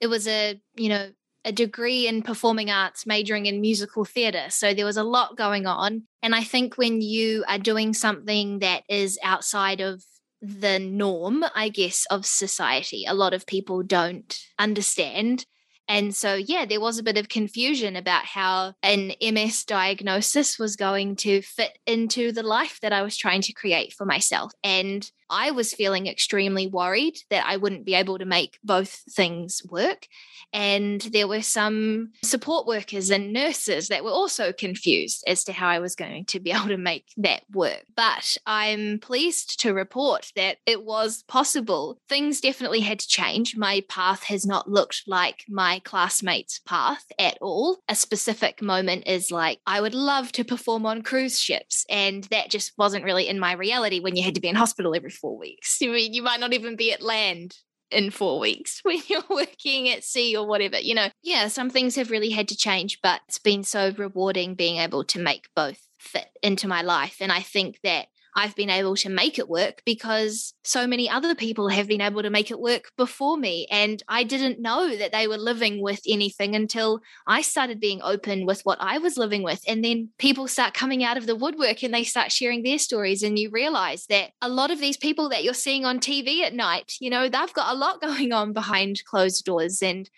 It was a, you know, a degree in performing arts, majoring in musical theatre. So there was a lot going on. And I think when you are doing something that is outside of the norm, I guess, of society, a lot of people don't understand and so, yeah, there was a bit of confusion about how an MS diagnosis was going to fit into the life that I was trying to create for myself. And I was feeling extremely worried that I wouldn't be able to make both things work. And there were some support workers and nurses that were also confused as to how I was going to be <laughs> able to make that work. But I'm pleased to report that it was possible. Things definitely had to change. My path has not looked like my classmates' path at all. A specific moment is like, I would love to perform on cruise ships. And that just wasn't really in my reality when you had to be in hospital every four weeks. I mean, you might not even be at land in four weeks <laughs> when you're working at sea or whatever. You know, yeah, some things have really had to change, but it's been so rewarding being able to make both fit into my life. And I think that I've been able to make it work because so many other people have been able to make it work before me. And I didn't know that they were living with anything until I started being open with what I was living with. And then people start coming out of the woodwork and they start sharing their stories. And you realize that a lot of these people that you're seeing on TV at night, you know, they've got a lot <laughs> going on behind closed doors. And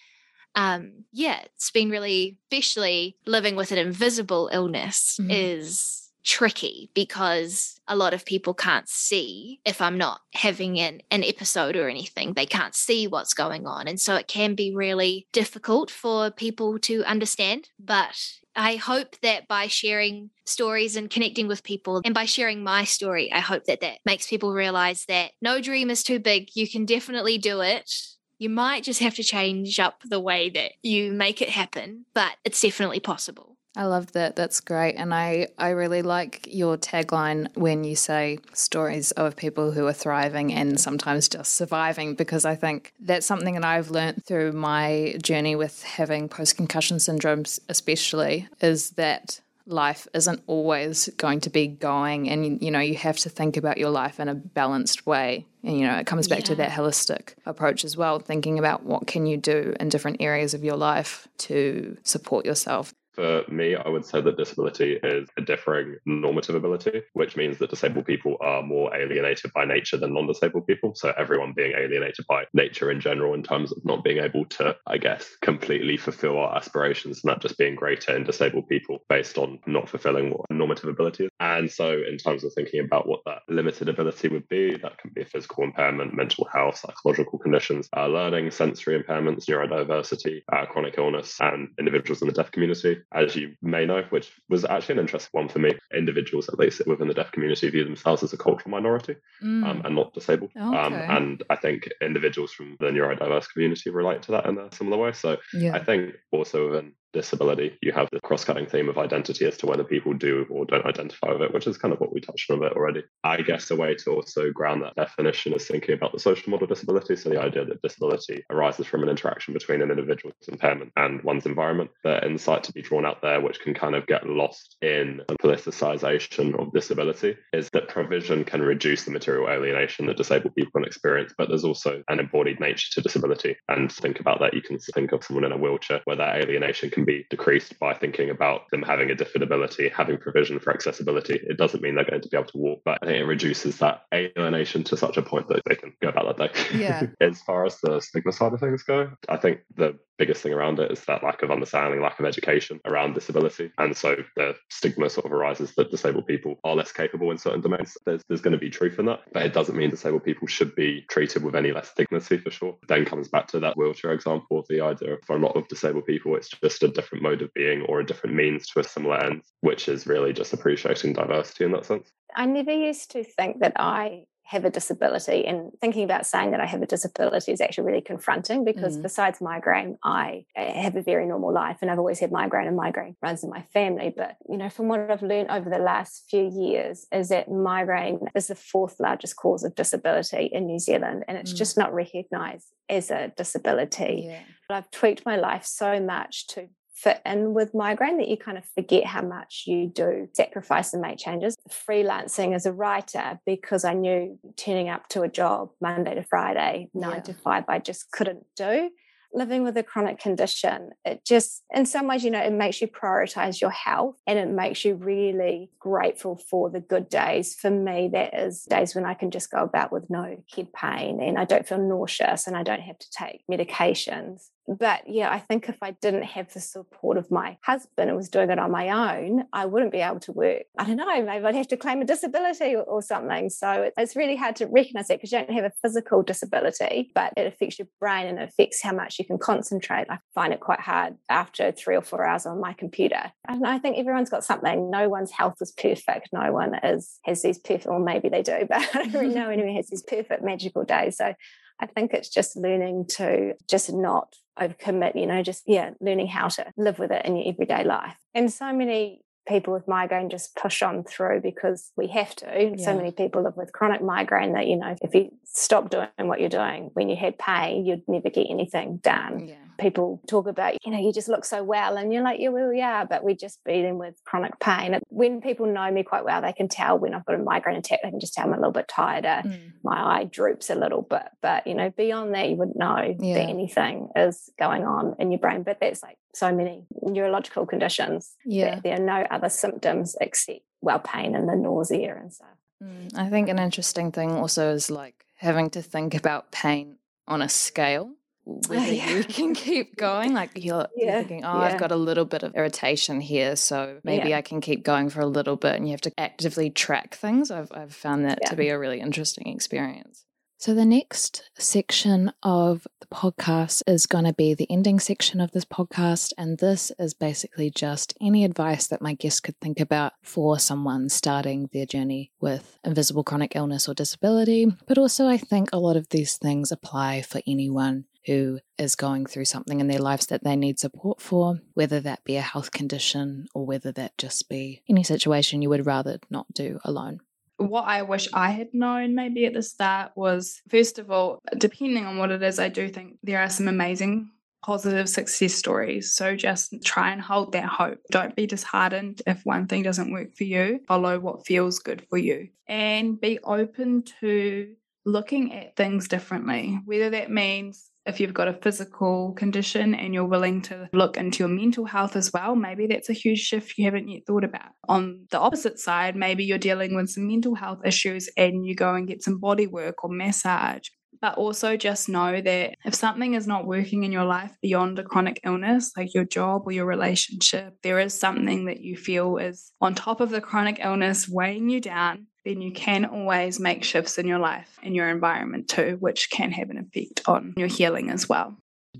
um, yeah, it's been really, especially living with an invisible illness mm-hmm. is tricky because a lot of people can't see if I'm not having an, an episode or anything. They can't see what's going on. And so it can be really difficult for people to understand. But I hope that by sharing stories and connecting with people, and by sharing my story, I hope that that makes people realize that no dream is too big. You can definitely do it. You might just have to change up the way that you make it happen, but it's definitely possible. I love that. That's great. And I, I really like your tagline when you say stories of people who are thriving and sometimes just surviving, because I think that's something that I've learned through my journey with having post concussion syndromes, especially, is that life isn't always going to be going and you know you have to think about your life in a balanced way and you know it comes back yeah. to that holistic approach as well thinking about what can you do in different areas of your life to support yourself for me, I would say that disability is a differing normative ability, which means that disabled people are more alienated by nature than non disabled people. So, everyone being alienated by nature in general, in terms of not being able to, I guess, completely fulfill our aspirations, and just being greater in disabled people based on not fulfilling what normative ability is. And so, in terms of thinking about what that limited ability would be, that can be a physical impairment, mental health, psychological conditions, uh, learning, sensory impairments, neurodiversity, uh, chronic illness, and individuals in the deaf community as you may know, which was actually an interesting one for me. Individuals, at least within the deaf community, view themselves as a cultural minority um, mm. um, and not disabled. Um, okay. Um, and I think individuals from the neurodiverse community relate to that in a similar way. So yeah. I think also within disability, you have the cross cutting theme of identity as to whether people do or don't identify with it, which is kind of what we touched on a bit already. I guess a way to also ground that definition is thinking about the social model disability. So the idea that disability arises from an interaction between an individual's impairment and one's environment. The insight to be drawn out there, which can kind of get lost in the politicization of disability, is that provision can reduce the material alienation that disabled people can experience, but there's also an embodied nature to disability. And think about that, you can think of someone in a wheelchair where that alienation can can be decreased by thinking about them having a different ability, having provision for accessibility. It doesn't mean they're going to be able to walk, but it reduces that alienation to such a point that they can go about that day. Yeah. <laughs> as far as the stigma side of things go, I think the biggest thing around it is that lack of understanding, lack of education around disability. And so the stigma sort of arises that disabled people are less capable in certain domains. There's, there's going to be truth in that, but it doesn't mean disabled people should be treated with any less dignity for sure. Then comes back to that wheelchair example of the idea for a lot of disabled people, it's just a different mode of being or a different means to a similar end, which is really just appreciating diversity in that sense. I never used to think that I have a disability and thinking about saying that I have a disability is actually really confronting because mm. besides migraine, I have a very normal life and I've always had migraine and migraine runs in my family. But, you know, from what I've learned over the last few years is that migraine is the fourth largest cause of disability in New Zealand and it's mm. just not recognized as a disability. Yeah. But I've tweaked my life so much to fit in with migraine that you kind of forget how much you do sacrifice and make changes. Freelancing as a writer, because I knew turning up to a job Monday to Friday, nine yeah. to five, I just couldn't do. Living with a chronic condition, it just, in some ways, you know, it makes you prioritize your health and it makes you really grateful for the good days. For me, that is days when I can just go about with no head pain and I don't feel nauseous and I don't have to take medications but yeah, I think if I didn't have the support of my husband and was doing it on my own, I wouldn't be able to work. I don't know, maybe I'd have to claim a disability or, or something. So it's really hard to recognize that because you don't have a physical disability, but it affects your brain and it affects how much you can concentrate. I find it quite hard after three or four hours on my computer. And I think everyone's got something. No one's health is perfect. No one is has these perfect, or maybe they do, <laughs> but I know anyone has these perfect magical days. So I think it's just learning to just not overcommit, you know, just, yeah, learning how to live with it in your everyday life. And so many people with migraine just push on through because we have to. Yeah. So many people live with chronic migraine that, you know, if you stop doing what you're doing when you had pain, you'd never get anything done. Yeah people talk about, you know, you just look so well. And you're like, yeah, well, yeah, but we're just them with chronic pain. When people know me quite well, they can tell when I've got a migraine attack, they can just tell I'm a little bit tired. Mm. My eye droops a little bit. But, you know, beyond that, you wouldn't know yeah. that anything is going on in your brain. But that's like so many neurological conditions. Yeah. There are no other symptoms except, well, pain and the nausea and stuff. Mm. I think an interesting thing also is like having to think about pain on a scale whether oh, yeah. you can <laughs> keep going. Like you're, you're Yeah, thinking, oh, yeah. I've got a little bit of irritation here, so maybe. I can keep going for a little bit. And you have to actively track things. I've, I've found that to be a really interesting experience. So, the next section of the podcast is going to be the ending section of this podcast. And this is basically just any advice that my guest could think about for someone starting their journey with invisible chronic illness or disability. But also, I think a lot of these things apply for anyone who is going through something in their lives that they need support for, whether that be a health condition or whether that just be any situation you would rather not do alone. what I wish I had known maybe at the start was first of all, depending on what it is, I do think there are some amazing positive success stories. So just try and hold that hope. Don't be disheartened if one thing doesn't work for you. Follow what feels good for you and be open to looking at things differently, whether that means if you've got a physical condition and you're willing to look into your mental health as well, maybe that's a huge shift you haven't yet thought about. On the opposite side, maybe you're dealing with some mental health issues and you go and get some body work or massage. But also just know that if something is not working in your life beyond a chronic illness, like your job or your relationship, there is something that you feel is on top of the chronic illness weighing you down, then you can always make shifts in your life and your environment too, which can have an effect on your healing as well.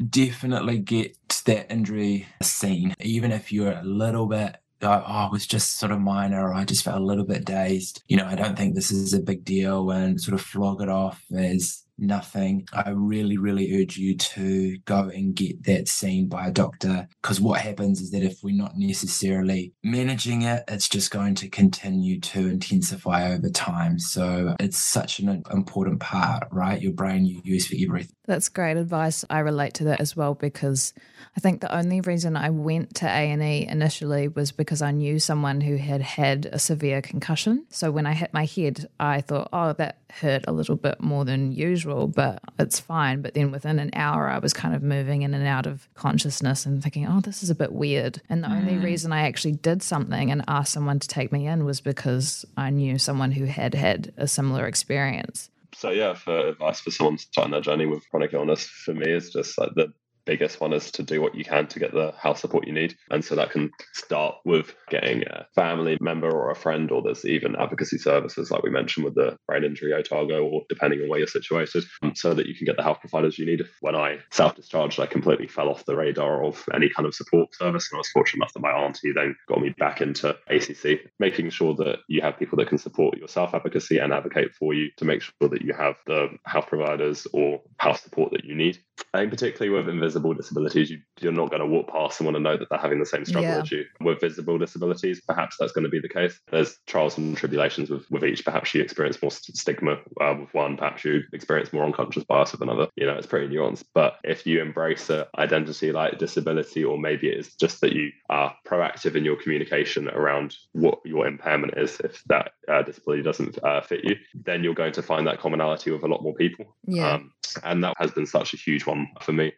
Definitely get that injury seen, even if you're a little bit. Oh, oh, it was just sort of minor, or I just felt a little bit dazed. You know, I don't think this is a big deal and sort of flog it off as nothing. I really, really urge you to go and get that seen by a doctor because what happens is that if we're not necessarily managing it, it's just going to continue to intensify over time. So it's such an important part, right? Your brain you use for everything. That's great advice. I relate to that as well because I think the only reason I went to A&E initially was because I knew someone who had had a severe concussion. So when I hit my head, I thought, "Oh, that hurt a little bit more than usual, but it's fine." But then within an hour, I was kind of moving in and out of consciousness and thinking, "Oh, this is a bit weird." And the only mm. reason I actually did something and asked someone to take me in was because I knew someone who had had a similar experience. So yeah, for advice for someone starting their journey with chronic illness, for me is just like the biggest one is to do what you can to get the health support you need. And so that can start with getting a family member or a friend, or there's even advocacy services like we mentioned with the brain injury Otago, or depending on where you're situated, um, so that you can get the health providers you need. When I self-discharged, I completely fell off the radar of any kind of support service. And I was fortunate enough that my auntie then got me back into ACC, making sure that you have people that can support your self-advocacy and advocate for you to make sure that you have the health providers or health support that you need. I think particularly with invisible disabilities, you, you're not going to walk past someone and know that they're having the same struggle Yeah. as you. With visible disabilities, perhaps that's going to be the case. There's trials and tribulations with, with each. Perhaps you experience more stigma uh, with one. Perhaps you experience more unconscious bias with another. You know, it's pretty nuanced. But if you embrace an identity like disability, or maybe it is just that you are proactive in your communication around what your impairment is, if that uh, disability doesn't uh, fit you, then you're going to find that commonality with a lot more people. Yeah. Um, and that has been such a huge one for me.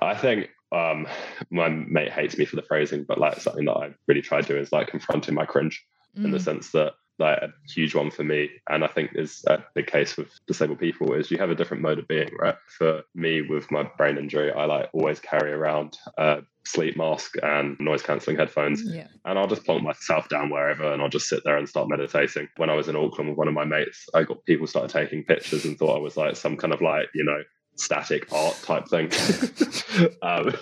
I think um, my mate hates me for the phrasing, but like something that I really try to do is like confronting my cringe in the Mm. sense that like a huge one for me, and I think is a big case with disabled people is you have a different mode of being, right? For me, with my brain injury, I like always carry around a sleep mask and noise cancelling headphones Yeah. and I'll just plonk myself down wherever and I'll just sit there and start meditating. When I was in Auckland with one of my mates, I got people started taking pictures and thought I was like some kind of like, you know, static art type thing. <laughs> um,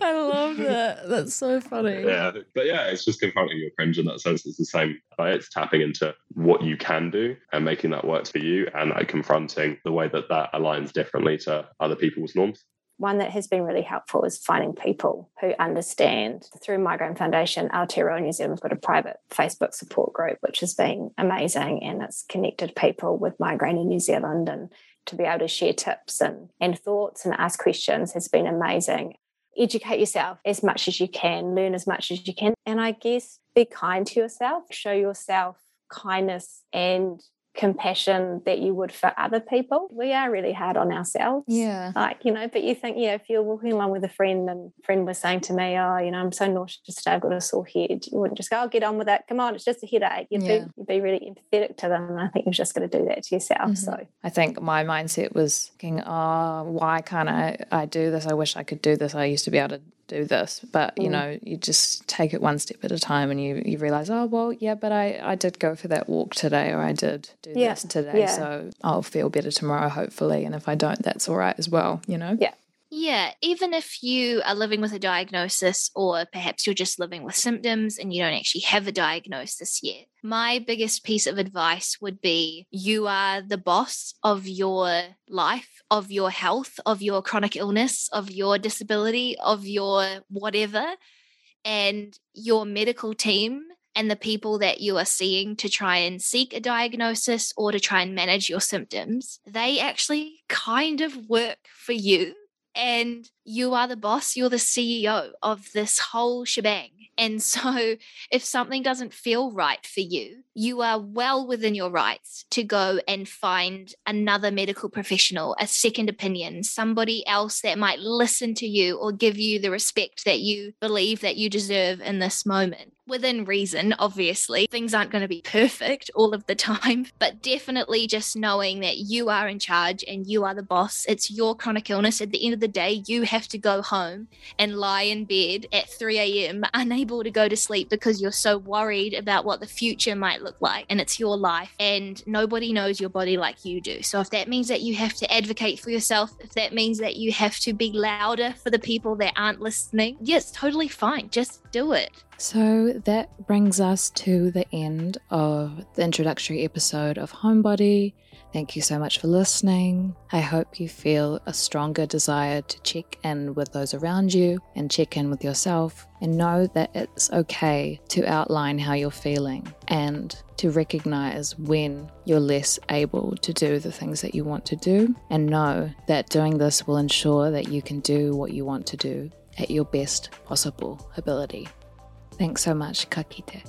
I love that. That's so funny. yeah, but yeah, it's just confronting your cringe in that sense. It's the same. Right? It's tapping into what you can do and making that work for you, and like confronting the way that that aligns differently to other people's norms. One that has been really helpful is finding people who understand. Through Migraine Foundation, Aotearoa New Zealand's got a private Facebook support group, which has been amazing and it's connected people with migraine in New Zealand and to be able to share tips and, and thoughts and ask questions has been amazing. Educate yourself as much as you can, learn as much as you can, and I guess be kind to yourself, show yourself kindness and compassion that you would for other people. We are really hard on ourselves. Yeah. Like, you know, but you think, yeah, if you're walking along with a friend and friend was saying to me, oh, you know, I'm so nauseous today, I've got a sore head, you wouldn't just go, oh, get on with it. Come on, it's just a headache. You'd, Yeah. be, you'd be really empathetic to them. And I think you're just going to do that to yourself. Mhm. So, I think my mindset was thinking, oh, why can't I, I do this? I wish I could do this. I used to be able to do this. But, you Mm. know, you just take it one step at a time and you, you realize, oh, well, yeah, but I, I did go for that walk today or I did do Yeah, this today. yeah. So I'll feel better tomorrow, hopefully. And if I don't, that's all right as well, you know? Yeah. Yeah, even if you are living with a diagnosis, or perhaps you're just living with symptoms and you don't actually have a diagnosis yet, my biggest piece of advice would be you are the boss of your life, of your health, of your chronic illness, of your disability, of your whatever. And your medical team and the people that you are seeing to try and seek a diagnosis or to try and manage your symptoms, they actually kind of work for you and you are the boss, you're the CEO of this whole shebang. And <laughs> so, if something doesn't feel right for you, you are well within your rights to go and find another medical professional, a second opinion, somebody else that might listen to you or give you the respect that you believe that you deserve in this moment. Within reason, obviously, things aren't going to be perfect all of the <laughs> time, but definitely just knowing that you are in charge and you are the boss. It's your chronic illness. At the end of the day, you have to go home and lie in bed at 3 a.m., <laughs> unable to go to sleep because you're so worried about what the future might look like. And it's your life, and nobody knows your body like you do. So, if that means that you have to advocate for yourself, if that means that you have to be louder for the people that aren't listening, yes, totally fine. Just do it. So that brings us to the end of the introductory episode of home-body. Thank you so much for listening. I hope you feel a stronger desire to check in with those around you and check in with yourself and know that it's okay to outline how you're feeling and to recognize when you're less able to do the things that you want to do and know that doing this will ensure that you can do what you want to do at your best possible ability. Thanks so much, Ka kite.